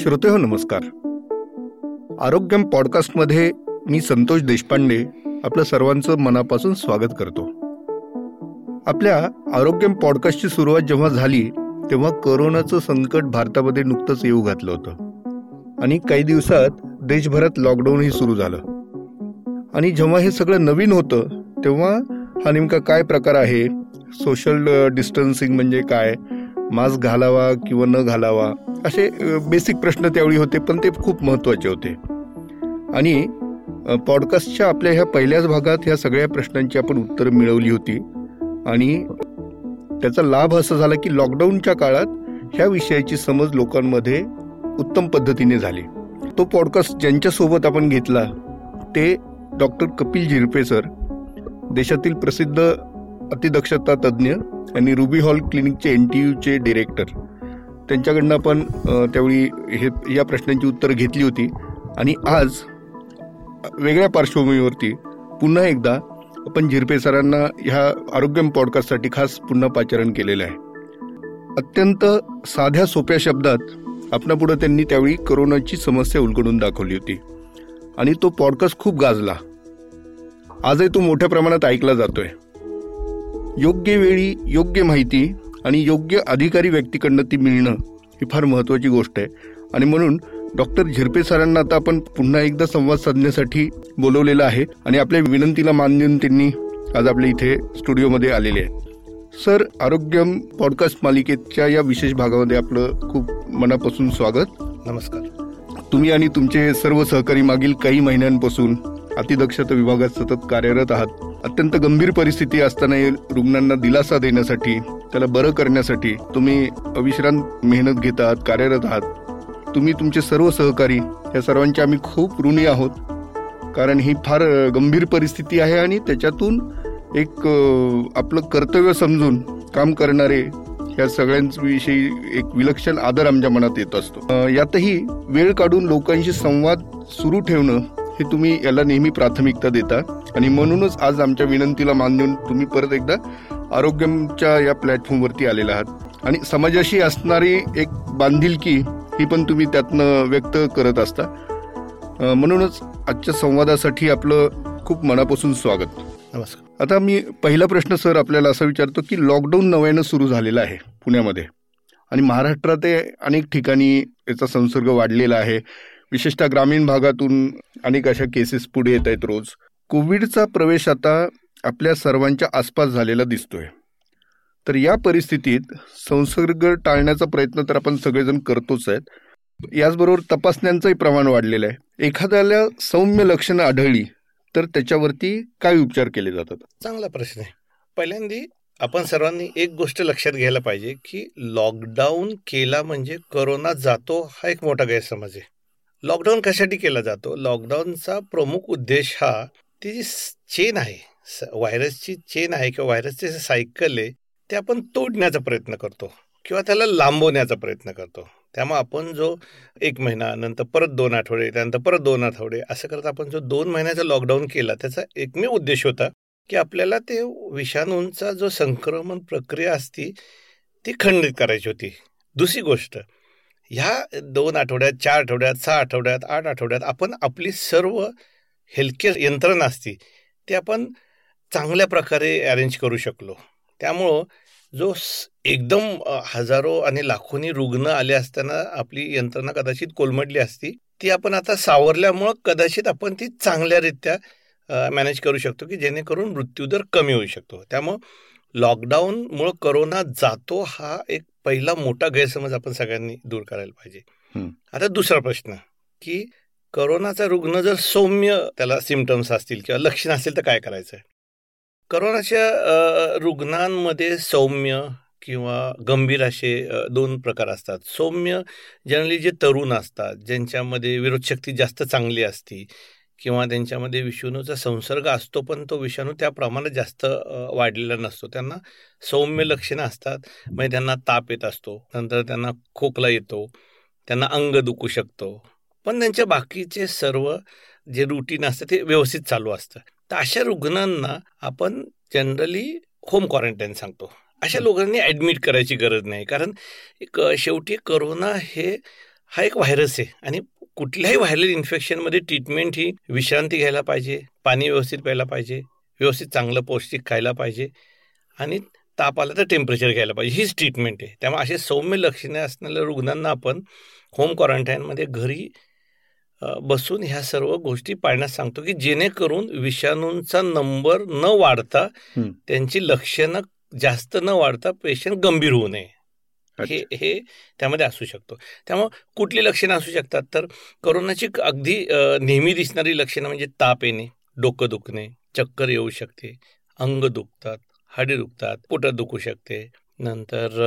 श्रोते हो नमस्कार. आरोग्यम पॉडकास्टमध्ये मी संतोष देशपांडे आपलं सर्वांचं मनापासून स्वागत करतो. आपल्या आरोग्यम पॉडकास्टची सुरुवात जेव्हा झाली तेव्हा कोरोनाचं संकट भारतामध्ये नुकतंच येऊ घातलं होतं. आणि काही दिवसात देशभरात लॉकडाऊनही सुरू झालं. आणि जेव्हा हे सगळं नवीन होतं तेव्हा हा नेमका काय प्रकार आहे? सोशल डिस्टन्सिंग uh, म्हणजे काय? मास्क घालावा किंवा न घालावा? असे बेसिक प्रश्न त्यावेळी होते पण ते खूप महत्त्वाचे होते. आणि पॉडकास्टच्या आपल्या ह्या पहिल्याच भागात ह्या सगळ्या प्रश्नांची आपण उत्तरं मिळवली होती. आणि त्याचा लाभ असा झाला की लॉकडाऊनच्या काळात ह्या विषयाची समज लोकांमध्ये उत्तम पद्धतीने झाली. तो पॉडकास्ट ज्यांच्यासोबत आपण घेतला ते डॉक्टर कपिल झिरपे सर देशातील प्रसिद्ध अतिदक्षता तज्ज्ञ आणि रुबी हॉल क्लिनिकचे एन टी यूचे डिरेक्टर त्यांच्याकडनं आपण त्यावेळी हे या प्रश्नांची उत्तरं घेतली होती. आणि आज वेगळ्या पार्श्वभूमीवरती पुन्हा एकदा आपण झिरपे सरांना ह्या आरोग्यम पॉडकास्टसाठी खास पुन्हा पाचारण केलेलं आहे. अत्यंत साध्या सोप्या शब्दात आपणापुढं त्यांनी त्यावेळी करोनाची समस्या उलगडून दाखवली होती. आणि तो पॉडकास्ट खूप गाजला. आजही तो मोठ्या प्रमाणात ऐकला जातोय. योग्य वेळी योग्य माहिती आणि योग्य अधिकारी व्यक्तीकडनं ती मिळणं ही फार महत्वाची गोष्ट आहे. आणि म्हणून डॉक्टर झिरपे सरांना आता आपण पुन्हा एकदा संवाद साधण्यासाठी बोलवलेलं आहे आणि आपल्या विनंतीला मान देऊन त्यांनी आज आपल्या इथे स्टुडिओमध्ये आलेले आहेत. सर आरोग्यम पॉडकास्ट मालिकेच्या या विशेष भागामध्ये आपलं खूप मनापासून स्वागत. नमस्कार. तुम्ही आणि तुमचे सर्व सहकारी मागील काही महिन्यांपासून अतिदक्षता विभागात सतत कार्यरत आहात. अत्यंत गंभीर परिस्थिती असताना रुग्णांना दिलासा देण्यासाठी त्याला बरं करण्यासाठी तुम्ही अविश्रांत मेहनत घेत आहात कार्यरत आहात. तुम्ही तुमचे सर्व सहकारी या सर्वांचे आम्ही खूप ऋणी आहोत. कारण ही फार गंभीर परिस्थिती आहे आणि त्याच्यातून एक आपलं कर्तव्य समजून काम करणारे या सगळ्यांविषयी एक विलक्षण आदर आमच्या मनात येत असतो. यातही वेळ काढून लोकांशी संवाद सुरू ठेवणं हे तुम्ही याला नेहमी प्राथमिकता देता. आणि म्हणूनच आज आमच्या विनंतीला मान देऊन तुम्ही परत एकदा आरोग्यमच्या या प्लॅटफॉर्मवरती आलेला आहात. आणि समाजाशी असणारी एक बांधिलकी ही पण तुम्ही त्यातनं व्यक्त करत असता. म्हणूनच आजच्या संवादासाठी आपलं खूप मनापासून स्वागत. नमस्कार. आता मी पहिला प्रश्न सर आपल्याला असा विचारतो की लॉकडाऊन नव्यानं सुरू झालेला आहे पुण्यामध्ये. आणि महाराष्ट्रात अनेक ठिकाणी याचा संसर्ग वाढलेला आहे. विशेषतः ग्रामीण भागातून अनेक अशा केसेस पुढे येत आहेत रोज. कोविडचा प्रवेश आता आपल्या सर्वांच्या आसपास झालेला दिसतोय. तर या परिस्थितीत संसर्ग टाळण्याचा प्रयत्न तर आपण सगळेजण करतोच आहेत. याचबरोबर तपासण्यांचंही प्रमाण वाढलेलं आहे. एखाद्याला सौम्य लक्षणं आढळली तर त्याच्यावरती काय उपचार केले जातात? चांगला प्रश्न आहे. पहिल्यांदा आपण सर्वांनी एक गोष्ट लक्षात घ्यायला पाहिजे की लॉकडाऊन केला म्हणजे करोना जातो हा एक मोठा गैरसमज आहे. लॉकडाऊन कशासाठी केला जातो? लॉकडाऊनचा प्रमुख उद्देश हा ती जी चेन आहे व्हायरसची चेन आहे किंवा व्हायरसचे सायकल आहे ते आपण तोडण्याचा प्रयत्न करतो किंवा त्याला लांबवण्याचा प्रयत्न करतो. त्यामुळे आपण जो एक महिना नंतर परत दोन आठवडे त्यानंतर परत दोन आठवडे असं करत आपण जो दोन महिन्याचा लॉकडाऊन केला त्याचा एकमेव उद्देश होता की आपल्याला ते विषाणूंचा जो संक्रमण प्रक्रिया असती ती खंडित करायची होती. दुसरी गोष्ट ह्या दोन आठवड्यात चार आठवड्यात सहा आठवड्यात आठ आठवड्यात आपण आपली सर्व हेल्थकेअर यंत्रणा असती ते आपण चांगल्या प्रकारे अरेंज करू शकलो. त्यामुळं जो एकदम हजारो आणि लाखोनी रुग्ण आले असताना आपली यंत्रणा कदाचित कोलमडली असती ती आपण आता सावरल्यामुळं कदाचित आपण ती चांगल्यारीत्या मॅनेज करू शकतो की जेणेकरून मृत्यूदर कमी होऊ शकतो. त्यामुळं लॉकडाऊनमुळं करोना जातो हा एक पहिला मोठा गैरसमज आपण सगळ्यांनी दूर करायला पाहिजे. आता दुसरा प्रश्न की करोनाचा रुग्ण जर सौम्य त्याला सिमटम्स असतील किंवा लक्षण असतील तर काय करायचं आहे करोनाच्या रुग्णांमध्ये सौम्य किंवा गंभीर असे दोन प्रकार असतात. सौम्य जनरली जे तरुण असतात ज्यांच्यामध्ये विरोधशक्ती जास्त चांगली असती किंवा त्यांच्यामध्ये विषाणूचा संसर्ग असतो पण तो विषाणू त्या प्रमाणात जास्त वाढलेला नसतो. त्यांना सौम्य लक्षणं असतात. म्हणजे त्यांना ताप येत असतो. नंतर त्यांना खोकला येतो. त्यांना अंग दुखू शकतो. पण त्यांच्या बाकीचे सर्व जे रुटीन असतं ते व्यवस्थित चालू असतं. तर अशा रुग्णांना आपण जनरली होम क्वारंटाईन सांगतो. अशा लोकांनी ॲडमिट करायची गरज नाही. कारण एक शेवटी करोना हे हा एक व्हायरस आहे. आणि कुठल्याही व्हायरल इन्फेक्शनमध्ये ट्रीटमेंट ही विश्रांती घ्यायला पाहिजे पाणी व्यवस्थित प्यायला पाहिजे व्यवस्थित चांगलं पौष्टिक खायला पाहिजे आणि ताप आला तर टेम्परेचर घ्यायला पाहिजे. हीच ट्रीटमेंट आहे. त्यामुळे असे सौम्य लक्षणे असणाऱ्या रुग्णांना आपण होम क्वारंटाईनमध्ये घरी बसून ह्या सर्व गोष्टी पाळण्यास सांगतो की जेणेकरून विषाणूंचा नंबर न वाढता त्यांची लक्षणं जास्त न वाढता पेशंट गंभीर होऊ नये. हे हे त्यामध्ये असू शकतो. त्यामुळं कुठली लक्षणं असू शकतात? तर करोनाची अगदी नेहमी दिसणारी लक्षणं म्हणजे ताप येणे डोकं दुखणे चक्कर येऊ शकते अंग दुखतात हाडे दुखतात पोटात दुखू शकते. नंतर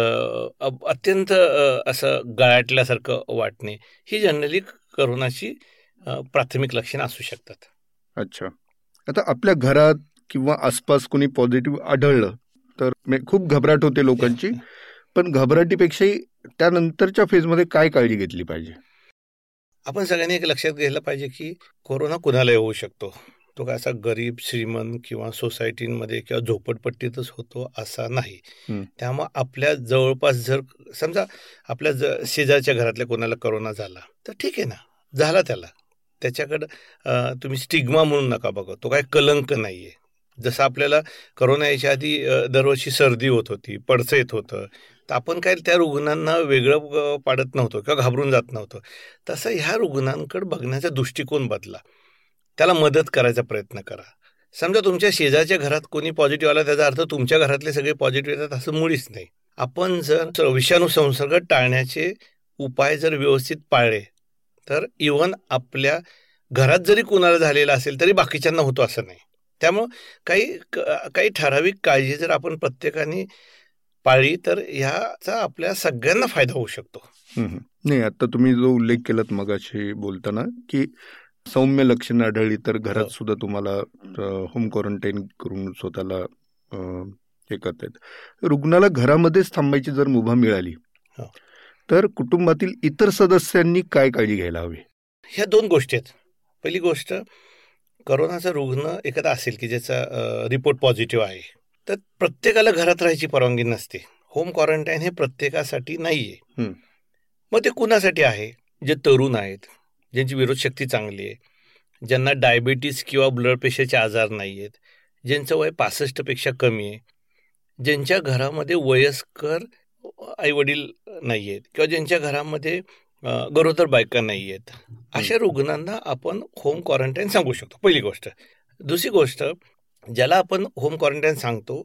अत्यंत असं गळाटल्यासारखं वाटणे ही जनरली करोनाची प्राथमिक लक्षणं असू शकतात. अच्छा. आता आपल्या घरात किंवा आसपास कोणी पॉझिटिव्ह आढळलं तर खूप घबराट होते लोकांची. पण घबराटीपेक्षाही त्यानंतरच्या फेजमध्ये काय काळजी घेतली पाहिजे? आपण सगळ्यांनी एक लक्षात घ्यायला पाहिजे की कोरोना कुणाला होऊ शकतो. तो काय असा गरीब श्रीमंत किंवा सोसायटीमध्ये किंवा झोपडपट्टीतच होतो असा नाही. त्यामुळे आपल्या जवळपास जर समजा आपल्या ज शेजारच्या घरातल्या कोणाला करोना झाला तर ठीक आहे ना. झाला त्याला. त्याच्याकडं तुम्ही स्टिग्मा म्हणून नका बघा. तो काय कलंक नाहीये. जसं आपल्याला करोना यायच्या आधी दरवर्षी सर्दी होत होती पडसं येत होतं तर आपण काय त्या रुग्णांना वेगळं पाडत नव्हतो किंवा घाबरून जात नव्हतो. तसं ह्या रुग्णांकडे बघण्याचा दृष्टिकोन बदला. त्याला मदत करायचा प्रयत्न करा. समजा तुमच्या शेजारच्या घरात कोणी पॉझिटिव्ह आला त्याचा अर्थ तुमच्या घरातले सगळे पॉझिटिव्ह येतात असं मुळीच नाही. आपण जर विषाणू संसर्ग टाळण्याचे उपाय जर व्यवस्थित पाळले तर इवन आपल्या घरात जरी कुणाला झालेला असेल तरी बाकीच्यांना होतो असं नाही. त्यामुळं काही काही ठराविक काळजी जर आपण प्रत्येकाने पाळली तर ह्याचा आपल्या सगळ्यांना फायदा होऊ शकतो. नाही आता तुम्ही जो उल्लेख केलात मगाशी बोलताना की सौम्य लक्षणं आढळली तर घरात हो. सुद्धा तुम्हाला होम क्वारंटाईन करून स्वतःला हे करता येत. रुग्णाला घरामध्येच थांबायची जर मुभा मिळाली हो. तर कुटुंबातील इतर सदस्यांनी काय काळजी घ्यायला हवी? ह्या दोन गोष्टी आहेत. पहिली गोष्ट करोनाचा रुग्ण एखादा असेल की ज्याचा रिपोर्ट पॉझिटिव्ह आहे तर प्रत्येकाला घरात राहायची परवानगी नसते. होम क्वारंटाईन हे प्रत्येकासाठी नाहीये. मग ते कुणासाठी आहे? जे तरुण आहेत ज्यांची विरोधशक्ती चांगली आहे ज्यांना डायबिटीस किंवा ब्लड प्रेशरचे आजार नाही आहेत ज्यांचं वय पासष्टपेक्षा कमी आहे ज्यांच्या घरामध्ये वयस्कर आईवडील नाही आहेत किंवा ज्यांच्या घरामध्ये गरोदर बायका नाही आहेत अशा रुग्णांना आपण होम क्वारंटाईन सांगू शकतो. पहिली गोष्ट. दुसरी गोष्ट ज्याला आपण होम क्वारंटाईन सांगतो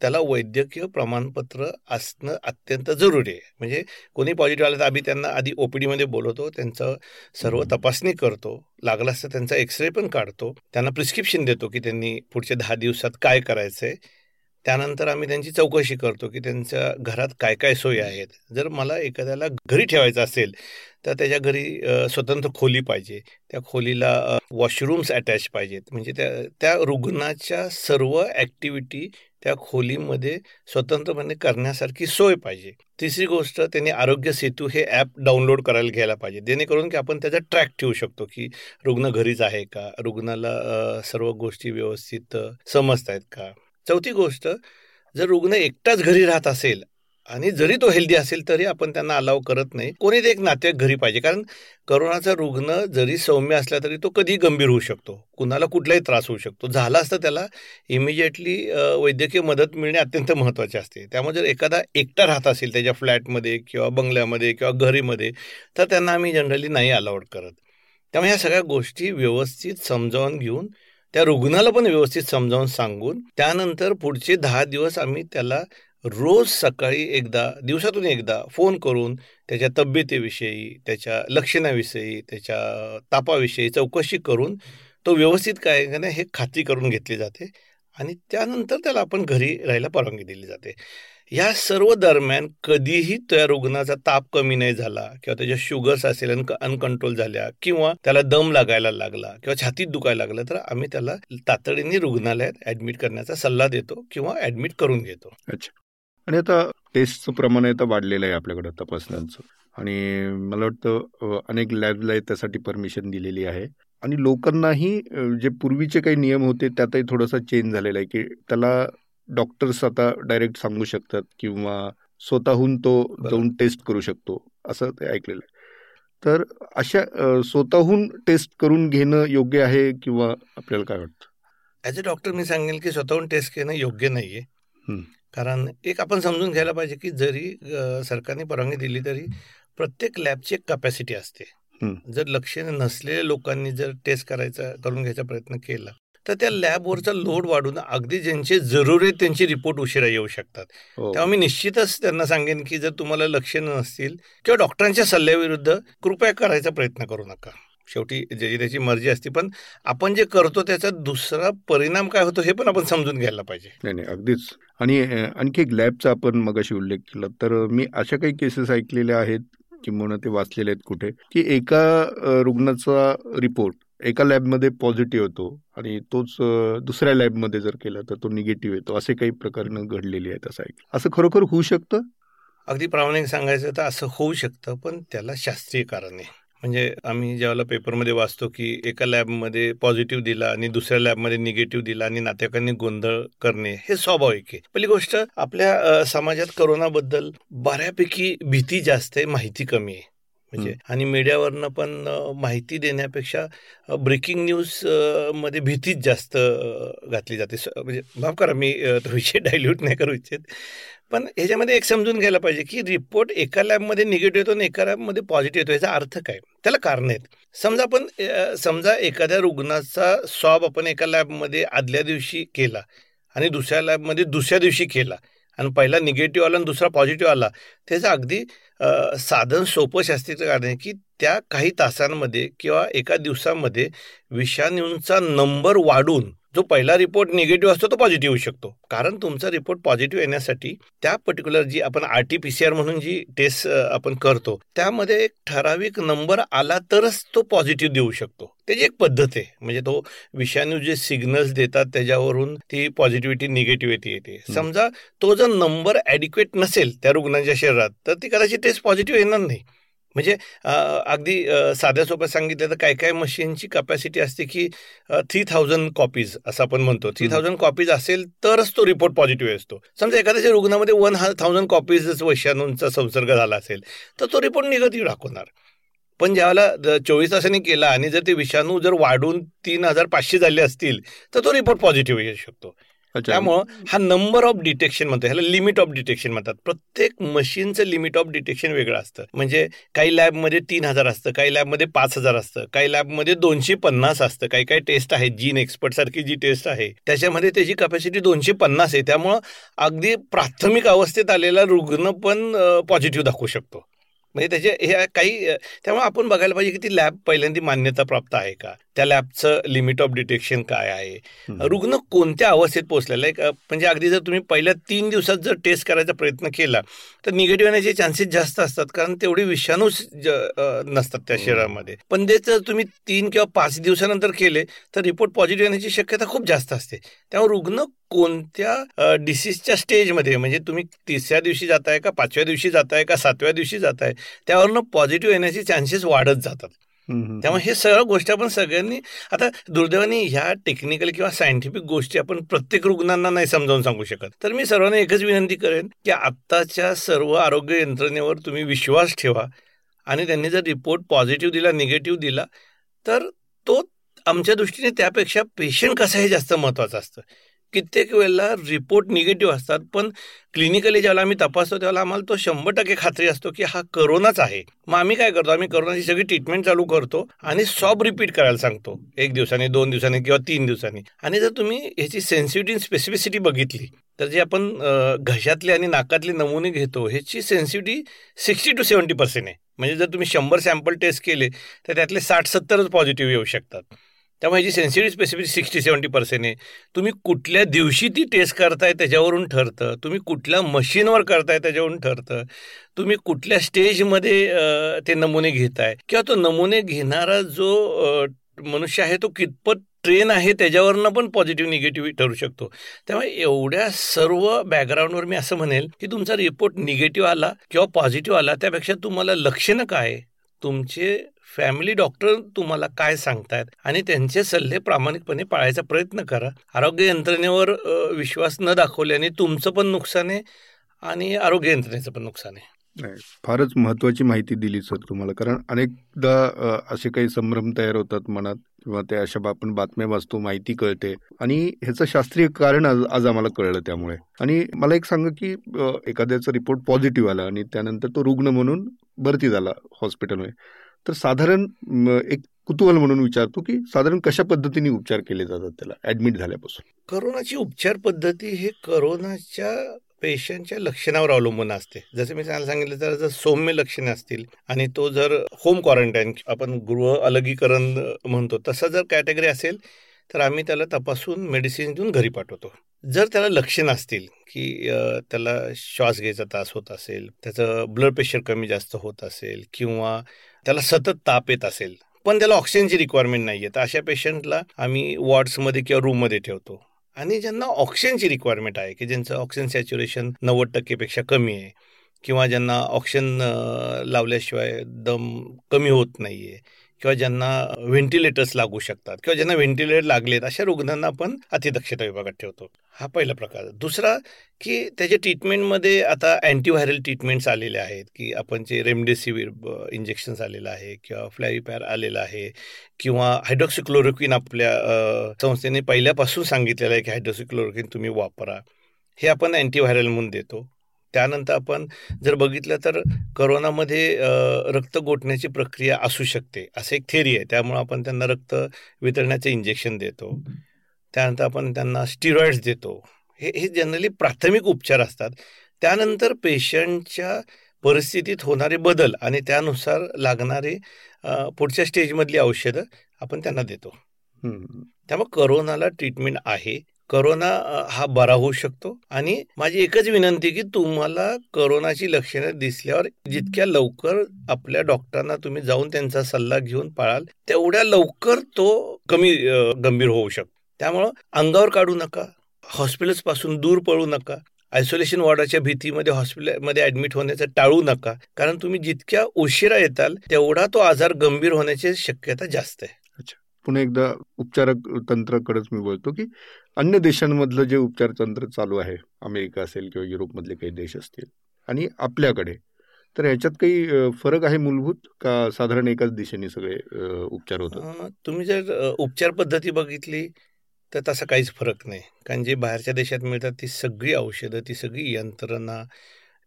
त्याला वैद्यकीय प्रमाणपत्र असणं अत्यंत जरुरी आहे. म्हणजे कोणी पॉझिटिव्ह आलं तर आम्ही त्यांना आधी ओपीडीमध्ये बोलवतो त्यांचं सर्व तपासणी करतो लागला असतं त्यांचा एक्सरे पण काढतो त्यांना प्रिस्क्रिप्शन देतो की त्यांनी पुढच्या दहा दिवसात काय करायचं आहे त्यानंतर आम्ही त्यांची चौकशी करतो की त्यांच्या घरात काय काय सोयी आहेत. जर मला एखाद्याला घरी ठेवायचं असेल तर त्याच्या घरी स्वतंत्र खोली पाहिजे. त्या खोलीला वॉशरूम्स अटॅच पाहिजेत. म्हणजे त्या त्या रुग्णाच्या सर्व ॲक्टिव्हिटी त्या खोलीमध्ये स्वतंत्रपणे करण्यासारखी सोय पाहिजे. तिसरी गोष्ट त्यांनी आरोग्य सेतू हे ॲप डाउनलोड करायला घ्यायला पाहिजे. जेणेकरून की आपण त्याचा ट्रॅक ठेवू शकतो की रुग्ण घरीच आहे का? रुग्णाला सर्व गोष्टी व्यवस्थित समजत आहेत का? चौथी गोष्ट जर रुग्ण एकटाच घरी राहत असेल आणि जरी तो हेल्दी असेल तरी आपण त्यांना अलाव करत नाही. कोणी एक नातेवाईक घरी पाहिजे. कारण करोनाचा रुग्ण जरी सौम्य असला तरी तो कधी गंभीर होऊ शकतो. कुणाला कुठलाही त्रास होऊ शकतो. झाला असतं त्याला इमिजिएटली वैद्यकीय मदत मिळणे अत्यंत महत्त्वाचे असते. त्यामुळे जर एखादा एकटा राहत असेल त्याच्या फ्लॅटमध्ये किंवा बंगल्यामध्ये किंवा घरीमध्ये तर त्यांना आम्ही जनरली नाही अलाउड करत. त्यामुळे ह्या सगळ्या गोष्टी व्यवस्थित समजावून घेऊन त्या रुग्णाला पण व्यवस्थित समजावून सांगून त्यानंतर पुढचे दहा दिवस आम्ही त्याला रोज सकाळी एकदा दिवसातून एकदा फोन करून त्याच्या तब्येतीविषयी त्याच्या लक्षणाविषयी त्याच्या तापाविषयी चौकशी करून तो व्यवस्थित काय का नाही हे खात्री करून घेतली जाते आणि त्यानंतर त्याला आपण घरी राहायला परवानगी दिली जाते. या सर्व दरम्यान कधीही त्या रुग्णाचा ताप कमी नाही झाला किंवा त्याच्या शुगर्स असेल अनकंट्रोल झाल्या किंवा त्याला दम लागायला लागला किंवा छातीत दुखायला लागलं तर आम्ही त्याला तातडीने रुग्णालयात ऍडमिट करण्याचा सल्ला देतो किंवा ऍडमिट करून घेतो. अच्छा. आणि आता टेस्टचं प्रमाण आता वाढलेलं आहे आपल्याकडं तपासण्यांचं. आणि मला वाटतं अनेक लॅबला त्यासाठी परमिशन दिलेली आहे. आणि लोकांनाही जे पूर्वीचे काही नियम होते त्यातही थोडासा चेंज झालेला आहे की त्याला डॉक्टर्स आता डायरेक्ट सांगू शकतात किंवा स्वतःहून तो जाऊन टेस्ट करू शकतो असं ते ऐकलेलं आहे. तर अशा स्वतःहून टेस्ट करून घेणं योग्य आहे किंवा आपल्याला काय वाटतं? ॲज अ डॉक्टर मी सांगेल की स्वतःहून टेस्ट घेणं योग्य नाहीये. कारण एक आपण समजून घ्यायला पाहिजे की जरी सरकारने परवानगी दिली तरी प्रत्येक लॅबची एक कपॅसिटी असते. जर लक्ष नसलेल्या लोकांनी जर टेस्ट करायचा करून घ्यायचा प्रयत्न केला तर त्या लॅबवरचा लोड वाढून अगदी ज्यांचे जरुरी त्यांचे रिपोर्ट उशिरा येऊ शकतात. हो. तेव्हा मी निश्चितच त्यांना सांगेन की जर तुम्हाला लक्ष नसतील किंवा डॉक्टरांच्या सल्ल्याविरुद्ध कृपया करायचा प्रयत्न करू नका. शेवटी ज्याची त्याची मर्जी असते पण आपण जे करतो त्याचा दुसरा परिणाम काय होतो हे पण आपण समजून घ्यायला पाहिजे. नाही नाही अगदीच. आणि आणखी एक लॅबचा आपण मगाशी उल्लेख केला. तर मी अशा काही केसेस ऐकलेल्या आहेत किंवा ते वाचलेले आहेत कुठे की एका रुग्णाचा रिपोर्ट एका लॅबमध्ये पॉझिटिव्ह होतो आणि तोच दुसऱ्या लॅबमध्ये जर केला तर तो निगेटिव्ह येतो. असे काही प्रकरणं घडलेली आहेत असं ऐकलं. असं खरोखर होऊ शकतं? अगदी प्रामाणिक सांगायचं तर असं होऊ शकतं पण त्याला शास्त्रीय कारण आहे. म्हणजे आम्ही ज्यावेळेला पेपरमध्ये वाचतो की एका लॅबमध्ये पॉझिटिव्ह दिला आणि दुसऱ्या लॅबमध्ये निगेटिव्ह दिला आणि नातेवाईकांनी गोंधळ करणे हे स्वाभाविक आहे. पहिली गोष्ट आपल्या समाजात करोनाबद्दल बऱ्यापैकी भीती जास्त आहे माहिती कमी आहे. म्हणजे आणि मीडियावरनं पण माहिती देण्यापेक्षा ब्रेकिंग न्यूजमध्ये भीतीच जास्त घातली जाते. म्हणजे माफ करा मी तो विषय डायल्यूट नाही करू इच्छित. पण ह्याच्यामध्ये एक समजून घ्यायला पाहिजे की रिपोर्ट एका लॅबमध्ये निगेटिव्ह येतो आणि एका लॅबमध्ये पॉझिटिव्ह येतो. याचा अर्थ काय? त्याला कारण आहेत. समजा आपण समजा एखाद्या रुग्णाचा स्वाब आपण एका लॅबमध्ये आदल्या दिवशी केला आणि दुसऱ्या लॅबमध्ये दुसऱ्या दिवशी केला आणि पहिला निगेटिव्ह आला आणि दुसरा पॉझिटिव्ह आला त्याचं अगदी साधन सोपं शास्त्रीचं कारण आहे की त्या काही तासांमध्ये किंवा एका दिवसामध्ये विषाणूंचा नंबर वाढून जो पहिला रिपोर्ट निगेटिव्ह असतो तो पॉझिटिव्ह होऊ शकतो. कारण तुमचा रिपोर्ट पॉझिटिव्ह येण्यासाठी त्या पर्टिक्युलर जी आपण R T P C R म्हणून जी टेस्ट आपण करतो त्यामध्ये एक ठराविक नंबर आला तरच तो पॉझिटिव्ह देऊ शकतो. त्याची एक पद्धत आहे. म्हणजे तो विषाणू जे सिग्नल्स देतात त्याच्यावरून ती पॉझिटिव्हिटी निगेटिव्हिटी येते. समजा तो जर नंबर ॲडिक्वेट नसेल त्या रुग्णाच्या शरीरात तर ती कदाचित टेस्ट पॉझिटिव्ह येणार नाही. म्हणजे अगदी साध्या सोप्या सांगितलं तर काय काय मशीनची कपॅसिटी असते की थ्री थाउजंड कॉपीज असं आपण म्हणतो. थ्री थाउजंड कॉपीज असेल तरच तो रिपोर्ट पॉझिटिव्ह असतो. समजा एखाद्याच्या रुग्णामध्ये वन थाउजंड कॉपीज वैशाणूंचा संसर्ग झाला असेल तर तो रिपोर्ट निगेटिव्ह दाखवणार. पण ज्यावेळेला चोवीस तासांनी केला आणि जर ते विषाणू जर वाढून तीन हजार पाचशे झाले असतील तर तो रिपोर्ट पॉझिटिव्ह येऊ शकतो. त्यामुळं हा नंबर ऑफ डिटेक्शन म्हणतो ह्याला लिमिट ऑफ डिटेक्शन म्हणतात. प्रत्येक मशीनचं लिमिट ऑफ डिटेक्शन वेगळं असतं. म्हणजे काही लॅबमध्ये तीन हजार असतं काही लॅबमध्ये पाच हजार असतं काही लॅबमध्ये दोनशे पन्नास असतं. काही काही टेस्ट आहे जीन एक्सपर्ट सारखी जी टेस्ट आहे त्याच्यामध्ये त्याची कपॅसिटी दोनशे पन्नास आहे. त्यामुळं अगदी प्राथमिक अवस्थेत आलेला रुग्ण पण पॉझिटिव्ह दाखवू शकतो. म्हणजे त्याचे हे काही त्यामुळे आपण बघायला पाहिजे की ती लॅब पहिल्यांदा मान्यता प्राप्त आहे का? त्या लॅबचं लिमिट ऑफ डिटेक्शन काय आहे? रुग्ण कोणत्या अवस्थेत पोहोचलेला आहे? म्हणजे अगदी जर तुम्ही पहिल्या तीन दिवसात जर टेस्ट करायचा प्रयत्न केला तर निगेटिव्ह येण्याचे चान्सेस जास्त असतात कारण तेवढे विषाणू नसतात त्या. शरीरामध्ये. पण ते जर तुम्ही तीन किंवा पाच दिवसानंतर केले तर रिपोर्ट पॉझिटिव्ह येण्याची शक्यता खूप जास्त असते. त्यामुळे रुग्ण कोणत्या डिसीजच्या स्टेजमध्ये म्हणजे तुम्ही तिसऱ्या दिवशी जाताय का पाचव्या दिवशी जाताय का सातव्या दिवशी जाताय त्यावरनं पॉझिटिव्ह येण्याचे चान्सेस वाढत जातात. त्यामुळे हे सगळ्या गोष्टी आपण सगळ्यांनी आता दुर्दैवाने ह्या टेक्निकल किंवा सायंटिफिक गोष्टी आपण प्रत्येक रुग्णांना नाही समजावून सांगू शकत. तर मी सर्वांना एकच विनंती करेन की आत्ताच्या सर्व आरोग्य यंत्रणेवर तुम्ही विश्वास ठेवा आणि त्यांनी जर रिपोर्ट पॉझिटिव्ह दिला निगेटिव्ह दिला तर तो आमच्या दृष्टीने त्यापेक्षा पेशंट कसा हे जास्त महत्वाचं असतं. कित्येक वेळेला रिपोर्ट निगेटिव्ह असतात. पण क्लिनिकली ज्यावेळेला आम्ही तपासतो त्यावेळेला आम्हाला तो शंभर टक्के खात्री असतो की हा करोनाच आहे. मग आम्ही काय करतो? आम्ही करोनाची सगळी ट्रीटमेंट चालू करतो आणि सॉब रिपीट करायला सांगतो. एक दिवसांनी दोन दिवसांनी किंवा तीन दिवसांनी. आणि जर तुम्ही ह्याची सेन्सिटिव्ह स्पेसिफिसिटी बघितली तर जे आपण घशातले आणि नाकातले नमुने घेतो ह्याची sensitivity sixty to seventy percent आहे. म्हणजे जर तुम्ही शंभर सॅम्पल टेस्ट केले तर त्यातले साठ सत्तरच पॉझिटिव्ह येऊ शकतात. त्यामुळे जी sensitive specific sixty seventy percent आहे तुम्ही कुठल्या दिवशी ती टेस्ट करताय त्याच्यावरून ठरतं तुम्ही कुठल्या मशीनवर करताय त्याच्यावरून ठरतं तुम्ही कुठल्या स्टेजमध्ये ते नमुने घेताय किंवा तो नमुने घेणारा जो मनुष्य आहे तो कितपत ट्रेन आहे त्याच्यावरनं पण पॉझिटिव्ह निगेटिव्ह ठरू शकतो. त्यामुळे एवढ्या सर्व बॅकग्राऊंडवर मी असं म्हणेल की तुमचा रिपोर्ट निगेटिव्ह आला किंवा पॉझिटिव्ह आला त्यापेक्षा तुम्हाला लक्षणं काय? तुमचे फॅमिली डॉक्टर तुम्हाला काय सांगतायत? आणि त्यांचे सल्ले प्रामाणिकपणे पाळायचा प्रयत्न करा. आरोग्य यंत्रणेवर विश्वास न दाखवल्याने तुमचं पण नुकसान आहे आणि आरोग्य यंत्रणेचं पण नुकसान आहे. नाही फारच महत्वाची माहिती दिली सर तुम्हाला. कारण अनेकदा असे काही संभ्रम तयार होतात मनात किंवा त्या अशा आपण बातम्या वाचतो माहिती कळते. आणि ह्याचं शास्त्रीय कारण आज आज आम्हाला कळलं त्यामुळे. आणि मला एक सांगा की एखाद्याचा रिपोर्ट पॉझिटिव्ह आला आणि त्यानंतर तो रुग्ण म्हणून भरती झाला हॉस्पिटलमध्ये. तर साधारण एक कुतूहल म्हणून विचारतो की साधारण कशा पद्धतीने उपचार केले जातात त्याला ऍडमिट झाल्यापासून? करोनाची उपचार पद्धती हे करोनाच्या पेशंटच्या लक्षणावर अवलंबून असते. जसं मी सांगायला सांगितलं तर जर सौम्य लक्षणे असतील आणि तो जर होम क्वारंटाईन आपण गृह अलगीकरण म्हणतो तसं जर कॅटेगरी असेल तर आम्ही त्याला तपासून मेडिसिन देऊन घरी पाठवतो. जर त्याला लक्षणं असतील की त्याला श्वास घ्यायचा त्रास होत असेल त्याचं ब्लड प्रेशर कमी जास्त होत असेल किंवा त्याला सतत ताप येत असेल पण त्याला ऑक्सिजनची रिक्वायरमेंट नाही आहे तर अशा पेशंटला आम्ही वॉर्ड्समध्ये किंवा रूममध्ये ठेवतो. आणि ज्यांना ऑक्सिजनची रिक्वायरमेंट आहे की ज्यांचं ऑक्सिजन सॅच्युरेशन नव्वद टक्केपेक्षा कमी आहे किंवा ज्यांना ऑक्सिजन लावल्याशिवाय दम कमी होत नाही आहे किंवा ज्यांना व्हेंटिलेटर्स लागू शकतात किंवा ज्यांना व्हेंटिलेटर लागलेत अशा रुग्णांना आपण अतिदक्षता विभागात ठेवतो. हा पहिला प्रकार. दुसरा की त्याच्या ट्रीटमेंटमध्ये आता अँटीव्हायरल ट्रीटमेंट्स आलेले आहेत की आपण जे रेमडेसिवीर इंजेक्शन्स आलेलं आहे किंवा फ्लॅविपॅर आलेलं आहे किंवा हायड्रॉक्सिक्लोरोक्विन आपल्या संस्थेने पहिल्यापासून सांगितलेलं आहे की हायड्रॉक्सिक्लोरोक्विन तुम्ही वापरा. हे आपण अँटीव्हायरल म्हणून देतो. त्यानंतर आपण जर बघितलं तर करोनामध्ये रक्त गोठण्याची प्रक्रिया असू शकते असं एक थेरी आहे. त्यामुळं आपण त्यांना रक्त वितरण्याचे इंजेक्शन देतो. त्यानंतर आपण त्यांना स्टिरॉइड्स देतो. हे हे जनरली प्राथमिक उपचार असतात. त्यानंतर पेशंटच्या परिस्थितीत होणारे बदल आणि त्यानुसार लागणारे पुढच्या स्टेजमधली औषधं आपण त्यांना देतो. त्यामुळे करोनाला ट्रीटमेंट आहे. करोना हा बरा होऊ शकतो. आणि माझी एकच विनंती की तुम्हाला करोनाची लक्षणे दिसल्यावर जितक्या लवकर आपल्या डॉक्टरांना तुम्ही जाऊन त्यांचा सल्ला घेऊन पाळाल तेवढ्या लवकर तो कमी गंभीर होऊ शकतो. त्यामुळं अंगावर काढू नका हॉस्पिटल्सपासून दूर पळू नका आयसोलेशन वॉर्डाच्या भीतीमध्ये हॉस्पिटलमध्ये ऍडमिट होण्याचं टाळू नका. कारण तुम्ही जितक्या उशिरा येताल तेवढा तो आजार गंभीर होण्याची शक्यता जास्त आहे. पुन्हा एकदा उपचार तंत्राकडेच मी बोलतो की अन्य देशांमधलं जे उपचार तंत्र चालू आहे अमेरिका असेल किंवा युरोपमधले काही देश असतील आणि आपल्याकडे तर याच्यात काही फरक आहे मूलभूत? का साधारण एकाच दिशेने सगळे उपचार होतात? तुम्ही जर उपचार पद्धती बघितली तर तसा काहीच फरक नाही. कारण जे बाहेरच्या देशात मिळतात ती सगळी औषधं ती सगळी यंत्रणा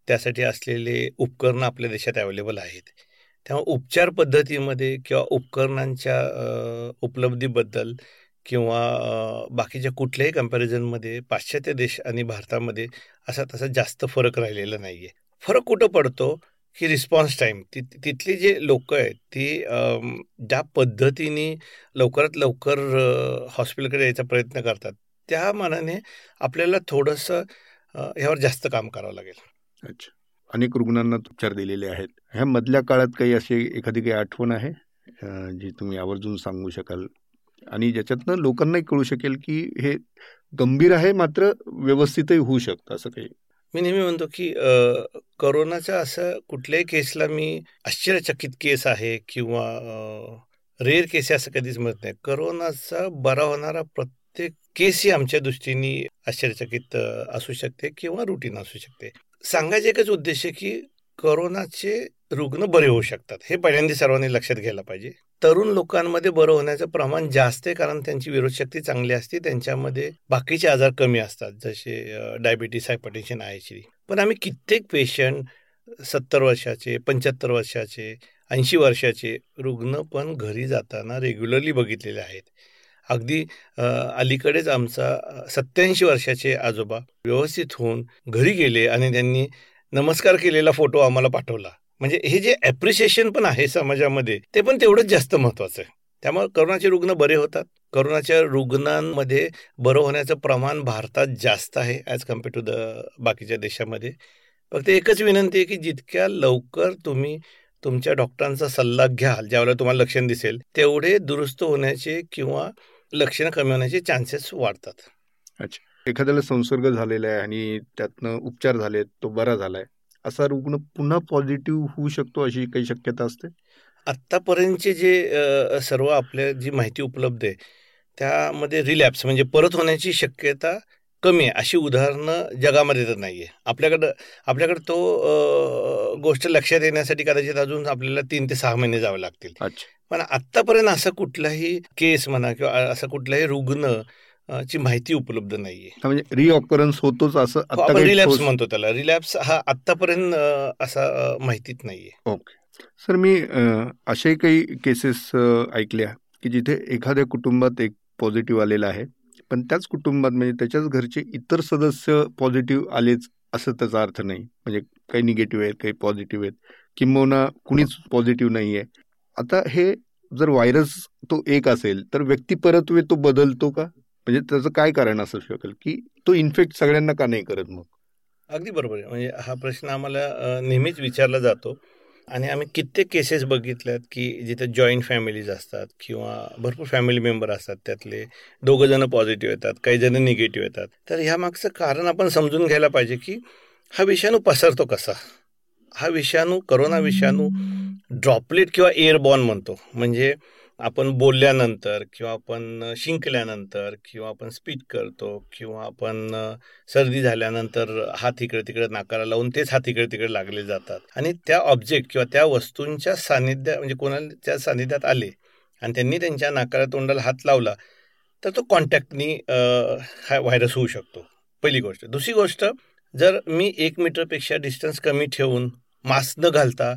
त्यासाठी असलेले उपकरणं आपल्या देशात अवेलेबल आहेत. तेव्हा उपचार पद्धतीमध्ये किंवा उपकरणांच्या उपलब्धीबद्दल किंवा बाकीच्या कुठल्याही कम्पॅरिझनमध्ये पाश्चात्य देश आणि भारतामध्ये असा तसा जास्त फरक राहिलेला नाही आहे फरक कुठं पडतो? की रिस्पॉन्स टाईम ति तिथली जे लोक आहेत ती ज्या पद्धतीने लवकरात लवकर हॉस्पिटलकडे यायचा प्रयत्न करतात त्या मानाने आपल्याला थोडंसं ह्यावर जास्त काम करावं लागेल. अच्छा. अनेक रुग्णांना उपचार दिलेले आहेत. ह्या मधल्या काळात काही अशी एखादी काही आठवण आहे? जी तुम्ही आवर्जून सांगू शकाल? आणि ज्याच्यातनं लोकांनाही कळू शकेल की हे गंभीर आहे मात्र व्यवस्थितही होऊ शकतं असं काही? मी नेहमी म्हणतो की करोनाच्या असं कुठल्याही केसला मी आश्चर्यचकित केस आहे किंवा रेअर केस असं कधीच म्हणत नाही. करोनाचा बरा होणारा प्रत्येक केस ही आमच्या दृष्टीने आश्चर्यचकित असू शकते किंवा रुटीन असू शकते. सांगायचे एकच उद्देश आहे की करोनाचे रुग्ण बरे होऊ शकतात. हे पहिल्यांदा सर्वांनी लक्षात घ्यायला पाहिजे. तरुण लोकांमध्ये बरं होण्याचं प्रमाण जास्त आहे कारण त्यांची विरोधशक्ती चांगली असते. त्यांच्यामध्ये बाकीचे आजार कमी असतात. जसे डायबिटीस हायपरटेन्शन आयची पण आम्ही कित्येक पेशंट सत्तर वर्षाचे पंच्याहत्तर वर्षाचे ऐंशी वर्षाचे रुग्ण पण घरी जाताना रेग्युलरली बघितलेले आहेत. अगदी अलीकडेच आमचा सत्याऐंशी वर्षाचे आजोबा व्यवस्थित होऊन घरी गेले आणि त्यांनी नमस्कार केलेला फोटो आम्हाला पाठवला. म्हणजे हे जे ॲप्रिशिएशन पण आहे समाजामध्ये ते पण तेवढंच जास्त महत्वाचं आहे. त्यामुळे करोनाचे रुग्ण बरे होतात. करोनाच्या रुग्णांमध्ये बरं होण्याचं प्रमाण भारतात जास्त आहे ॲज कंपेअर टू द बाकीच्या देशामध्ये. फक्त एकच विनंती आहे की जितक्या लवकर तुम्ही तुमच्या डॉक्टरांचा सल्ला घ्याल ज्यावेळेला तुम्हाला लक्षण दिसेल तेवढे दुरुस्त होण्याचे किंवा लक्षणं कमी होण्याचे चान्सेस वाढतात. अच्छा. एखाद्याला संसर्ग झालेला आहे आणि त्यातनं उपचार झाले तो बरा झालाय. असा रुग्ण पुन्हा पॉझिटिव्ह होऊ शकतो अशी काही शक्यता असते? आत्तापर्यंतचे जे सर्व आपल्या जी माहिती उपलब्ध आहे त्यामध्ये रिलॅप्स म्हणजे परत होण्याची शक्यता कमी आहे. अशी उदाहरणं जगामध्ये तर नाही आहे आपल्याकडं आपल्याकडं तो गोष्ट लक्षात येण्यासाठी कदाचित अजून आपल्याला तीन ते सहा महिने जावे लागतील. पण आत्तापर्यंत असं कुठलाही केस म्हणा किंवा असं कुठलाही रुग्ण ची माहिती उपलब्ध नाहीये. म्हणजे रिऑकरन्स होतोच असं हो, रिलॅप्स म्हणतो त्याला. रिलॅप्स हा आतापर्यंत असा माहितीत नाहीये. ओके. सर मी असे काही केसेस ऐकल्या की जिथे एखाद्या कुटुंबात एक पॉझिटिव्ह आलेला आहे. पण त्याच कुटुंबात म्हणजे त्याच्याच घरचे इतर सदस्य पॉझिटिव्ह आलेच असं त्याचा अर्थ नाही. म्हणजे काही निगेटिव्ह आहेत काही पॉझिटिव्ह आहेत. किंबहुना कुणीच पॉझिटिव्ह नाही आहे आता हे जर व्हायरस तो एक असेल तर व्यक्ती परतवे तो बदलतो का? म्हणजे त्याचं काय कारण असू शकेल? की तो इन्फेक्ट सगळ्यांना का नाही करत मग? अगदी बरोबर आहे. म्हणजे हा प्रश्न आम्हाला नेहमीच विचारला जातो. आणि आम्ही कित्येक केसेस बघितल्यात की जिथे जॉईंट फॅमिलीज असतात किंवा भरपूर फॅमिली मेंबर असतात त्यातले दोघं जण पॉझिटिव्ह येतात काही जण निगेटिव्ह येतात. तर ह्या मागचं कारण आपण समजून घ्यायला पाहिजे की हा विषाणू पसरतो कसा? हा विषाणू करोना विषाणू ड्रॉपलेट किंवा एअरबॉर्न म्हणतो. म्हणजे आपण बोलल्यानंतर किंवा आपण शिंकल्यानंतर किंवा आपण स्पीच करतो किंवा आपण सर्दी झाल्यानंतर हात इकडे तिकडे नाकाला लावून तेच हात इकडे तिकडे लागले जातात. आणि त्या ऑब्जेक्ट किंवा त्या वस्तूंच्या सानिध्या म्हणजे कोणाला त्या सानिध्यात आले आणि त्यांनी त्यांच्या नाकाला तोंडाला हात लावला तर तो कॉन्टॅक्टनी हा व्हायरस होऊ शकतो. पहिली गोष्ट. दुसरी गोष्ट जर मी एक मीटरपेक्षा डिस्टन्स कमी ठेवून मास्क न घालता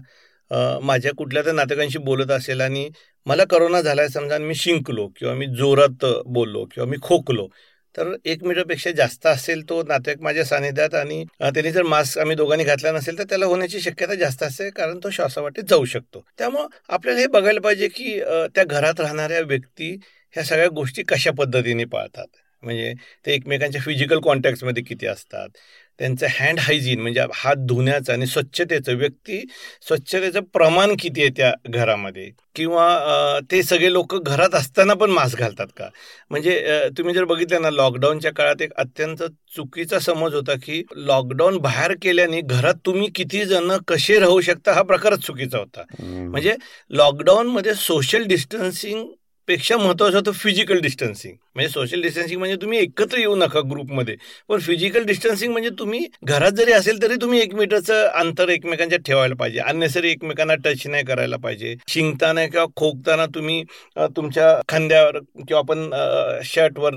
माझ्या कुठल्या तर नाटकांशी बोलत असेल आणि मला करोना झालाय समजा मी शिंकलो किंवा मी जोरात बोललो किंवा मी खोकलो तर एक मीटरपेक्षा जास्त असेल तो नातेक माझ्या सानिध्यात आणि त्यांनी जर मास्क आम्ही दोघांनी घातला नसेल तर त्याला होण्याची शक्यता जास्त असते कारण तो श्वासावाटेत जाऊ शकतो. त्यामुळं आपल्याला हे बघायला पाहिजे की त्या घरात राहणाऱ्या व्यक्ती ह्या सगळ्या गोष्टी कशा पद्धतीने पाळतात? म्हणजे ते एकमेकांच्या फिजिकल कॉन्टॅक्टमध्ये किती असतात? त्यांचं हँड हायजीन म्हणजे हात धुण्याचं आणि स्वच्छतेचं व्यक्ती स्वच्छतेचं प्रमाण किती आहे त्या घरामध्ये? किंवा ते सगळे लोक घरात असताना पण मास्क घालतात का? म्हणजे तुम्ही जर बघितलं ना लॉकडाऊनच्या काळात एक अत्यंत चुकीचा समज होता की लॉकडाऊन बाहेर केल्याने घरात तुम्ही किती जण कसे राहू शकता हा प्रकारच चुकीचा होता. म्हणजे लॉकडाऊनमध्ये सोशल डिस्टन्सिंग पेक्षा महत्वाचं होतं फिजिकल डिस्टन्सिंग म्हणजे सोशल डिस्टन्सिंग म्हणजे तुम्ही एकत्र येऊ नका ग्रुपमध्ये पण फिजिकल डिस्टन्सिंग म्हणजे तुम्ही घरात जरी असेल तरी तुम्ही एक मीटरचं अंतर एकमेकांच्या ठेवायला पाहिजे. अन्यसरी एकमेकांना टच नाही करायला पाहिजे. शिंकताना किंवा खोकताना तुम्ही तुमच्या खांद्यावर किंवा आपण शर्टवर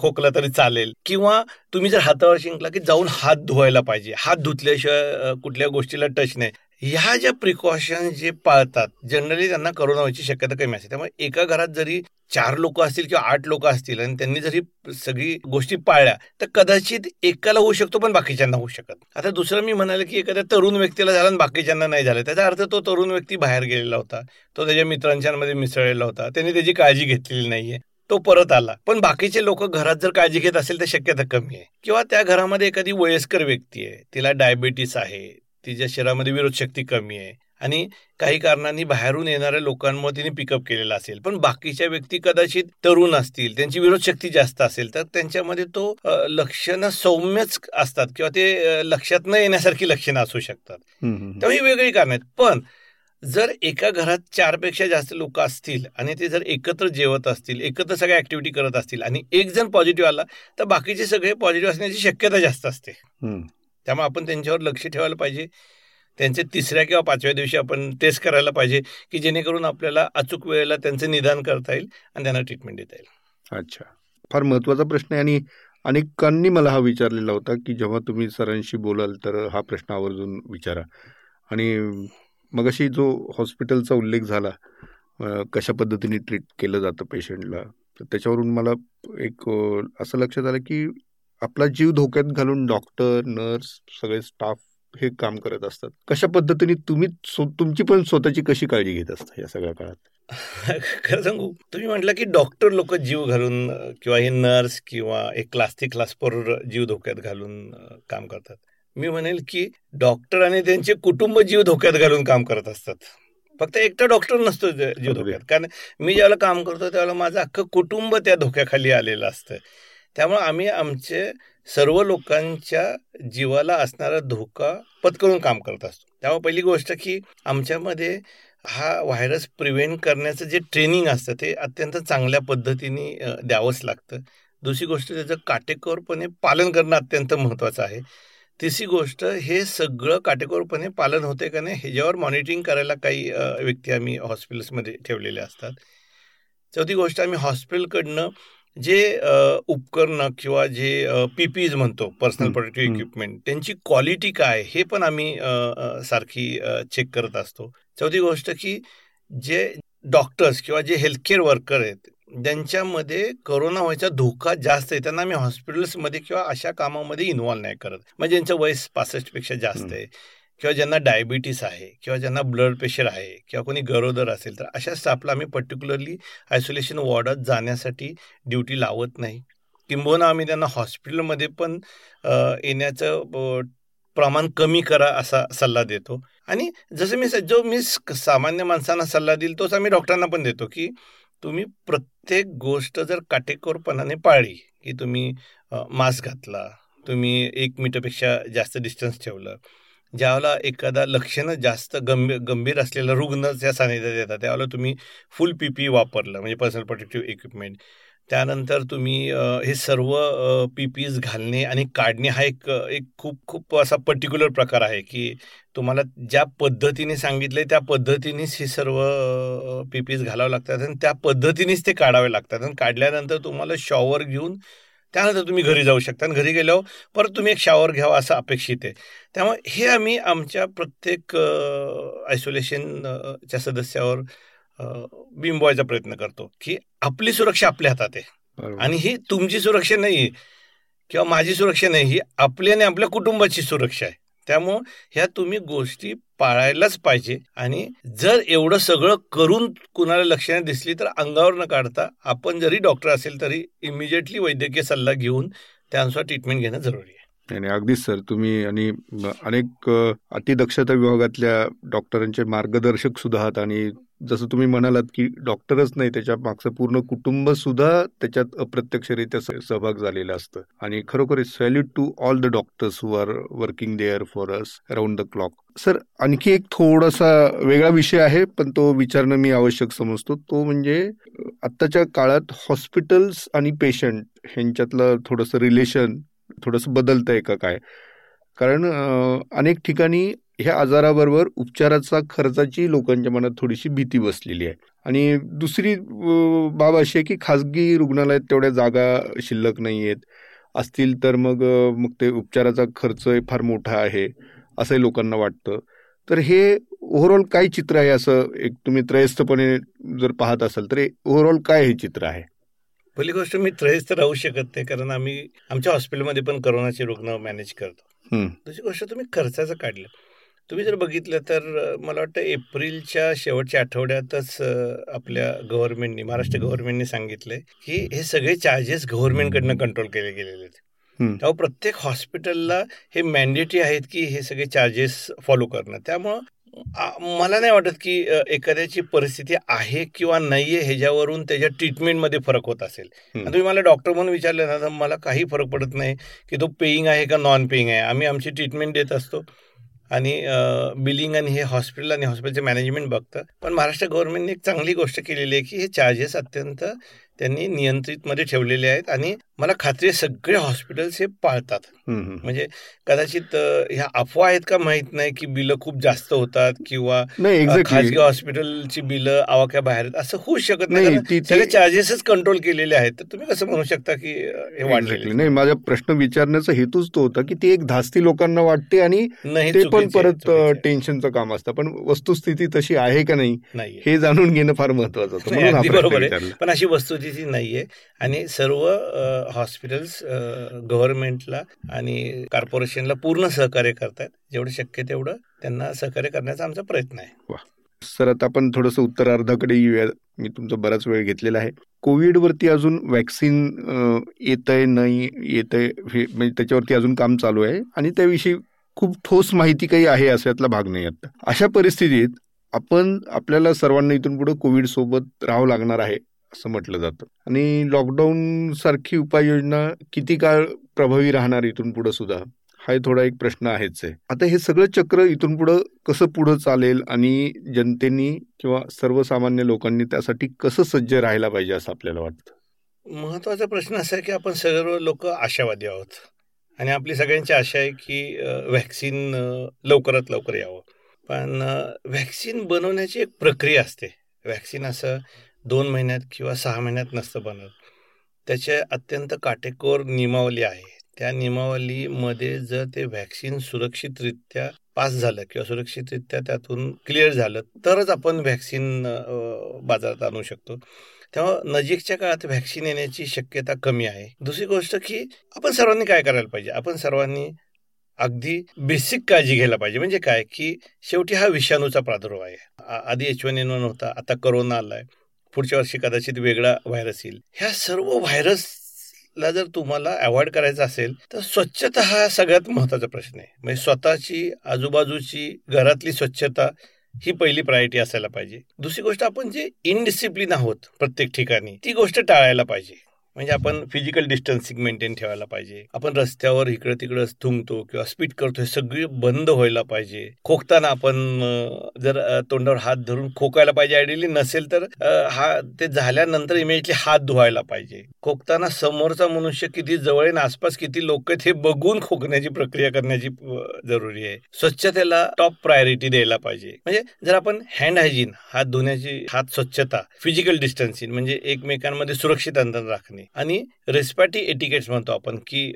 खोकला तरी चालेल. किंवा तुम्ही जर हातावर शिंकला की जाऊन हात धुवायला पाहिजे. हात धुतल्याशिवाय कुठल्या गोष्टीला टच नाही. ह्या ज्या प्रिकॉशन जे पाळतात जनरली त्यांना करोना व्हायची शक्यता कमी असते. त्यामुळे एका घरात जरी चार लोक असतील किंवा आठ लोक असतील आणि त्यांनी जरी सगळी गोष्टी पाळल्या तर कदाचित एकाला होऊ शकतो पण बाकीच्यांना होऊ शकत आता दुसरं मी म्हणाले की एखाद्या तरुण व्यक्तीला झाला आणि बाकीच्यांना नाही झालं त्याचा अर्थ तो तरुण व्यक्ती बाहेर गेलेला होता तो त्याच्या मित्रांच्यामध्ये मिसळलेला होता त्यांनी त्याची काळजी घेतलेली नाहीये तो परत आला. पण बाकीचे लोक घरात जर काळजी घेत असेल तर शक्यता कमी आहे. किंवा त्या घरामध्ये एखादी वयस्कर व्यक्ती आहे तिला डायबिटीस आहे तिच्या शरीरामध्ये विरोध शक्ती कमी आहे. आणि काही कारणांनी बाहेरून येणाऱ्या लोकांमुळे तिने पिकअप केलेला असेल. पण बाकीच्या व्यक्ती कदाचित तरुण असतील त्यांची विरोध शक्ती जास्त असेल तर त्यांच्यामध्ये तो लक्षणं सौम्यच असतात किंवा ते लक्षात न येण्यासारखी लक्षणं असू शकतात. त्यामुळे ही वेगळी कारण आहेत. पण जर एका घरात चारपेक्षा जास्त लोक असतील आणि ते जर एकत्र जेवत असतील एकत्र सगळ्या ऍक्टिव्हिटी करत असतील आणि एक जण पॉझिटिव्ह आला तर बाकीचे सगळे पॉझिटिव्ह असण्याची शक्यता जास्त असते. त्यामुळे आपण त्यांच्यावर लक्ष ठेवायला पाहिजे. त्यांचे तिसऱ्या किंवा पाचव्या दिवशी आपण टेस्ट करायला पाहिजे की जेणेकरून आपल्याला अचूक वेळेला त्यांचं निदान करता येईल आणि त्यांना ट्रीटमेंट देता येईल. अच्छा. फार महत्त्वाचा प्रश्न आहे आणि अनेकांनी मला हा विचारलेला होता की जेव्हा तुम्ही सरांशी बोलाल तर हा प्रश्न आवर्जून विचारा. आणि मगाशी जो हॉस्पिटलचा उल्लेख झाला कशा पद्धतीने ट्रीट केलं जातं पेशंटला तर त्याच्यावरून मला एक असं लक्षात आलं की आपला जीव धोक्यात घालून डॉक्टर नर्स सगळे स्टाफ हे काम करत असतात. कशा पद्धतीने तुम्ही तुमची पण स्वतःची कशी काळजी घेत असता या सगळ्या काळात? खरं सांगू तुम्ही म्हटलं की डॉक्टर लोक जीव घालून किंवा हे नर्स किंवा एक क्लास ते क्लास पर जीव धोक्यात घालून काम करतात. मी म्हणेल की डॉक्टर आणि त्यांचे कुटुंब जीव धोक्यात घालून काम करत असतात. फक्त एकटा डॉक्टर नसतो जीव धोक्यात. कारण मी ज्यावेळेला काम करतो त्यावेळेला माझं अख्खं कुटुंब त्या धोक्याखाली आलेलं असतं. त्यामुळे आम्ही आमचे सर्व लोकांच्या जीवाला असणारा धोका पत्करून काम करत असतो. त्यामुळे पहिली गोष्ट की आमच्यामध्ये हा व्हायरस प्रिव्हेंट करण्याचं जे ट्रेनिंग असतं ते अत्यंत चांगल्या पद्धतीने द्यावंच लागतं. दुसरी गोष्ट त्याचं काटेकोरपणे पालन करणं अत्यंत महत्त्वाचं आहे. तिसरी गोष्ट हे सगळं काटेकोरपणे पालन होते का नाही ह्याच्यावर मॉनिटरिंग करायला काही व्यक्ती आम्ही हॉस्पिटल्समध्ये ठेवलेले असतात. चौथी गोष्ट आम्ही हॉस्पिटलकडनं जे उपकरणं किंवा जे पी पीज म्हणतो पर्सनल प्रोटेक्टिव्ह इक्विपमेंट त्यांची क्वालिटी काय हे पण आम्ही सारखी चेक करत असतो. चौथी गोष्ट की जे डॉक्टर्स किंवा जे हेल्थकेअर वर्कर आहेत ज्यांच्यामध्ये करोना व्हायचा धोका जास्त आहे. त्यांना आम्ही हॉस्पिटल्समध्ये किंवा अशा कामामध्ये इन्व्हॉल्व नाही करत. म्हणजे ज्यांचं वयस पासष्टपेक्षा जास्त आहे. किंवा ज्यांना डायबिटीस आहे किंवा ज्यांना ब्लड प्रेशर आहे किंवा कोणी गरोदर असेल तर अशा स्टाफला आम्ही पर्टिक्युलरली आयसोलेशन वॉर्डात जाण्यासाठी ड्युटी लावत नाही. किंबहुना आम्ही त्यांना हॉस्पिटलमध्ये पण येण्याचं प्रमाण कमी करा असा सल्ला देतो. आणि जसं मी जो मी सामान्य माणसांना सल्ला देईल तोच आम्ही डॉक्टरांना पण देतो की तुम्ही प्रत्येक गोष्ट जर काटेकोरपणाने पाळली की तुम्ही मास्क घातला तुम्ही एक मीटरपेक्षा जास्त डिस्टन्स ठेवलं ज्यावेळेला एखादा लक्षणं जास्त गंभीर गंभीर असलेला रुग्ण त्या सानिध्यात येतात त्यावेळेला तुम्ही फुल पी पी वापरलं म्हणजे पर्सनल प्रोटेक्टिव्ह इक्विपमेंट त्यानंतर तुम्ही हे सर्व पी पीज घालणे आणि काढणे हा एक एक खूप खूप असा पर्टिक्युलर प्रकार आहे की तुम्हाला ज्या पद्धतीने सांगितले त्या पद्धतीनेच हे सर्व पी पीज घालावं लागतात आणि त्या पद्धतीनेच ते काढावे लागतात. आणि काढल्यानंतर तुम्हाला शॉवर घेऊन त्यानंतर तुम्ही घरी जाऊ शकता आणि घरी गेल्यावर परत तुम्ही एक शॉवर घ्यावा असं अपेक्षित आहे. त्यामुळे हे आम्ही आमच्या प्रत्येक आयसोलेशनच्या सदस्यावर बिंबवायचा प्रयत्न करतो की आपली सुरक्षा आपल्या हातात आहे. आणि ही तुमची सुरक्षा नाही किंवा माझी सुरक्षा नाही ही आपली आणि आपल्या कुटुंबाची सुरक्षा आहे. त्यामुळं ह्या तुम्ही गोष्टी पाळायलाच पाहिजे. आणि जर एवढं सगळं करून कुणाला लक्षणं दिसली तर अंगावर न काढता आपण जरी डॉक्टर असेल तरी इमिजिएटली वैद्यकीय सल्ला घेऊन त्यानुसार ट्रीटमेंट घेणं जरुरी आहे. आणि अगदीच सर. तुम्ही आणि अनेक अतिदक्षता विभागातल्या डॉक्टरांचे मार्गदर्शक सुद्धा आहात आणि जसं तुम्ही म्हणालात की डॉक्टरच नाही त्याच्या मागचं पूर्ण कुटुंब सुद्धा त्याच्यात अप्रत्यक्षरित्या सहभाग झालेला असतं. आणि खरोखर salute to all the doctors who are working there for us around the clock sir आणखी एक थोडासा वेगळा विषय आहे पण तो विचारणं मी आवश्यक समजतो. तो म्हणजे आत्ताच्या काळात हॉस्पिटल्स आणि पेशंट ह्यांच्यातलं थोडंसं रिलेशन थोडंसं बदलतंय का काय? कारण अनेक ठिकाणी ह्या आजाराबरोबर उपचाराचा खर्चाची लोकांच्या मनात थोडीशी भीती बसलेली आहे. आणि दुसरी बाब अशी आहे की खाजगी रुग्णालयात तेवढ्या जागा शिल्लक नाही आहेत असतील तर मग मग ते उपचाराचा खर्च फार मोठा आहे असंही लोकांना वाटतं. तर हे ओव्हरऑल काय चित्र आहे असं एक तुम्ही त्रयस्थपणे जर पाहत असाल तर ओव्हरऑल काय हे चित्र आहे? पहिली गोष्ट मी त्रयस्थ राहू शकत नाही कारण आम्ही आमच्या हॉस्पिटलमध्ये पण करोनाचे रुग्ण मॅनेज करतो. दुसरी गोष्ट तुम्ही खर्चाचं काढलं. तुम्ही जर बघितलं तर मला वाटतं एप्रिलच्या शेवटच्या आठवड्यातच आपल्या गव्हर्नमेंटनी महाराष्ट्र गव्हर्नमेंटने सांगितलंय की हे सगळे चार्जेस गव्हर्नमेंटकडनं कंट्रोल केले गेलेले आहेत. तेव्हा प्रत्येक हॉस्पिटलला हे मॅन्डेटरी आहेत की हे सगळे चार्जेस फॉलो करणं. त्यामुळं मला नाही वाटत की एखाद्याची परिस्थिती आहे किंवा नाहीये ह्याच्यावरून त्याच्या ट्रीटमेंटमध्ये फरक होत असेल. तुम्ही मला डॉक्टर म्हणून विचारलं ना तर मला काही फरक पडत नाही की तो पेईंग आहे का नॉन पेईंग आहे. आम्ही आमची ट्रीटमेंट देत असतो. आणि बिलिंग आणि हे हॉस्पिटल आणि हॉस्पिटलचे मॅनेजमेंट बघतं. पण महाराष्ट्र गव्हर्नमेंटने एक चांगली गोष्ट केलेली आहे की हे चार्जेस अत्यंत त्यांनी नियंत्रितमध्ये ठेवलेले आहेत आणि मला खात्री आहे सगळे हॉस्पिटल्स हे पाळतात. म्हणजे कदाचित ह्या अफवा आहेत का माहीत नाही की बिलं खूप जास्त होतात किंवा खाजगी हॉस्पिटलची बिलं आवाक्या बाहेर असं होऊ शकत नाही. सगळे चार्जेसच कंट्रोल केलेले आहेत. तर तुम्ही कसं म्हणू शकता की हे वाढलेले नाही माझा प्रश्न विचारण्याचा हेतूच तो होता की ते एक धास्ती लोकांना वाटते आणि ते पण परत टेन्शनचं काम असतं. पण वस्तुस्थिती तशी आहे का नाही हे जाणून घेणं फार महत्वाचं होतं. बरोबर आहे. पण अशी वस्तुस्थिती नाहीये. आणि सर्व हॉस्पिटल्स गव्हर्नमेंटला आणि कॉर्पोरेशनला पूर्ण सहकार्य करतात जेवढं शक्य तेवढं त्यांना सहकार्य करण्याचा आमचा प्रयत्न आहे. सर आता आपण थोडस उत्तरार्धाकडे येऊया. मी तुमचा बराच वेळ घेतलेला आहे. कोविडवरती अजून वॅक्सिन येत आहे नाही येत आहे म्हणजे त्याच्यावरती अजून काम चालू आहे. आणि त्याविषयी खूप ठोस माहिती काही आहे असं यातला भाग नाही आता. अशा परिस्थितीत आपण आपल्याला सर्वांना इथून पुढे कोविड सोबत राहावं लागणार आहे. असं म्हटलं जातं. आणि लॉकडाऊन सारखी उपाययोजना किती काळ प्रभावी राहणार इथून पुढे सुद्धा? हा थोडा एक प्रश्न आहेच आहे. आता हे सगळं चक्र इथून पुढं कसं पुढं चालेल आणि जनतेनी किंवा सर्वसामान्य लोकांनी त्यासाठी कसं सज्ज राहायला पाहिजे असं आपल्याला वाटतं? महत्त्वाचा प्रश्न असा आहे की आपण सर्व लोक आशावादी आहोत. आणि आपली सगळ्यांची आशा आहे की व्हॅक्सिन लवकरात लवकर यावं. पण व्हॅक्सिन बनवण्याची एक प्रक्रिया असते. व्हॅक्सिन असं दोन महिन्यात किंवा सहा महिन्यात नसतं बनत. त्याच्या अत्यंत काटेकोर नियमावली आहे. त्या नियमावलीमध्ये जर ते व्हॅक्सिन सुरक्षितरित्या पास झालं किंवा सुरक्षितरित्या त्यातून क्लिअर झालं तरच आपण व्हॅक्सिन बाजारात आणू शकतो. तेव्हा नजीकच्या काळात व्हॅक्सिन येण्याची शक्यता कमी आहे. दुसरी गोष्ट की आपण सर्वांनी काय करायला पाहिजे? आपण सर्वांनी अगदी बेसिक काळजी घ्यायला पाहिजे. म्हणजे काय? की शेवटी हा विषाणूचा प्रादुर्भाव आहे. आधी एच वन एन वन होता आता करोना आलाय. पुढच्या वर्षी कदाचित वेगळा व्हायरस येईल. ह्या सर्व व्हायरसला जर तुम्हाला अवॉइड करायचा असेल तर स्वच्छता हा सगळ्यात महत्त्वाचा प्रश्न आहे. म्हणजे स्वतःची आजूबाजूची घरातली स्वच्छता ही पहिली प्रायोरिटी असायला पाहिजे. दुसरी गोष्ट आपण जे इनडिसिप्लिन आहोत प्रत्येक ठिकाणी ती गोष्ट टाळायला पाहिजे. म्हणजे आपण फिजिकल डिस्टन्सिंग मेंटेन ठेवायला पाहिजे. आपण रस्त्यावर इकडं तिकडं थुंकतो किंवा स्पीड करतो हे सगळी बंद व्हायला पाहिजे. खोकताना आपण जर तोंडावर हात धरून खोकायला पाहिजे आयडियली नसेल तर हा ते झाल्यानंतर इमेजली हात धुवायला पाहिजे. खोकताना समोरचा मनुष्य किती जवळ आहे आसपास किती लोक आहेत हे बघून खोकण्याची प्रक्रिया करण्याची जरुरी आहे. स्वच्छतेला टॉप प्रायोरिटी द्यायला पाहिजे. म्हणजे जर आपण हँड हायजीन हात धुण्याची हात स्वच्छता फिजिकल डिस्टन्सिंग म्हणजे एकमेकांमध्ये सुरक्षित अंतर राखणे आणि रेस्पॅटी एटिकेट्स म्हणतो आपण की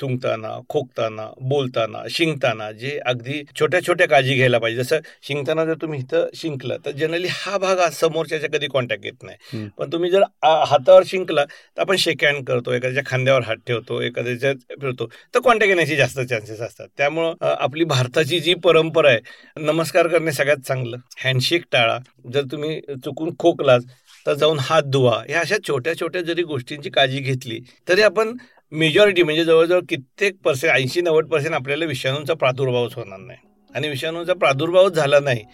तुंकताना खोकताना बोलताना शिंकताना जे अगदी छोट्या छोट्या काळजी घ्यायला पाहिजे. जसं शिंकताना जर तुम्ही इथं शिंकलं तर जनरली हा भाग समोरच्याच्या कधी कॉन्टॅक्ट येत नाही. पण तुम्ही जर हातावर शिंकला तर आपण शेक हँड करतो एखाद्याच्या खांद्यावर हात ठेवतो एखाद्याच्या फिरतो तर कॉन्टॅक्ट येण्याचे जास्त चान्सेस असतात. त्यामुळं आपली भारताची जी परंपरा आहे नमस्कार करणे सगळ्यात चांगलं. हँडशेक टाळा. जर तुम्ही चुकून खोकलात तर जाऊन हात धुवा. ह्या अशा छोट्या छोट्या जरी गोष्टींची काळजी घेतली तरी आपण मेजॉरिटी म्हणजे जवळजवळ कित्येक पर्सेंट ऐंशी नव्वद पर्सेंट आपल्याला विषाणूचा प्रादुर्भावच होणार नाही. आणि विषाणूचा प्रादुर्भावच झाला नाही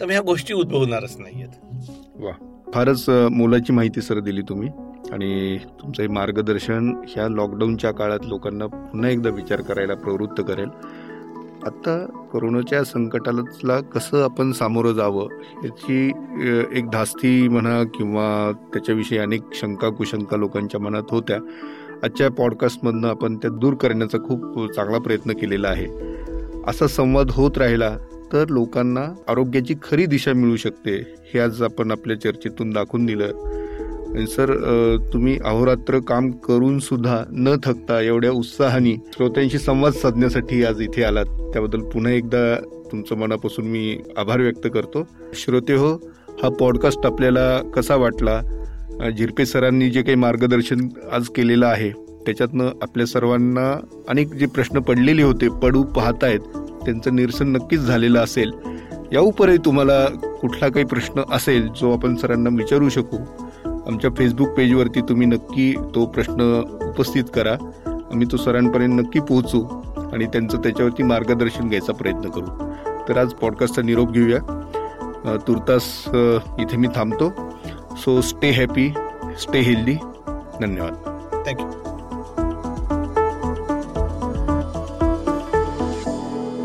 तर ह्या गोष्टी उद्भवणारच नाहीयेत. वा. फारच मोलाची माहिती सर दिली तुम्ही. आणि तुमचं हे मार्गदर्शन ह्या लॉकडाऊनच्या काळात लोकांना पुन्हा एकदा विचार करायला प्रवृत्त करेल. आत्ता कोरोनाच्या संकटाला कसं आपण सामोरं जावं याची एक धास्ती म्हणा किंवा त्याच्याविषयी अनेक शंका कुशंका लोकांच्या मनात होत्या. आजच्या पॉडकास्टमधनं आपण त्या दूर करण्याचा खूप चांगला प्रयत्न केलेला आहे. असा संवाद होत राहिला तर लोकांना आरोग्याची खरी दिशा मिळू शकते हे आज आपण आपल्या चर्चेतून दाखवून दिलं. सर तुम्ही अहोरात्र काम करून सुद्धा न थकता एवढ्या उत्साहाने श्रोत्यांशी संवाद साधण्यासाठी आज इथे आलात. त्याबद्दल पुन्हा एकदा तुमचं मनापासून मी आभार व्यक्त करतो. श्रोते हो हा पॉडकास्ट आपल्याला कसा वाटला? झिरपे सरांनी जे काही मार्गदर्शन आज केलेलं आहे त्याच्यातनं आपल्या सर्वांना अनेक जे प्रश्न पडलेले होते पडू पाहतायत त्यांचं निरसन नक्कीच झालेलं असेल. या उपरही तुम्हाला कुठला काही प्रश्न असेल जो आपण सरांना विचारू शकू आमच्या फेसबुक पेजवरती तुम्ही नक्की तो प्रश्न उपस्थित करा. आम्ही तो सरांपर्यंत नक्की पोहोचू आणि त्यांचं त्याच्यावरती मार्गदर्शन घ्यायचा प्रयत्न करू. तर आज पॉडकास्टचा निरोप घेऊया. तुर्तास इथे मी थांबतो. So stay happy stay healthy धन्यवाद. Thank you